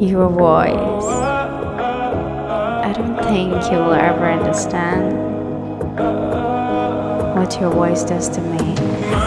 your voice. I don't think you will ever understand what your voice does to me.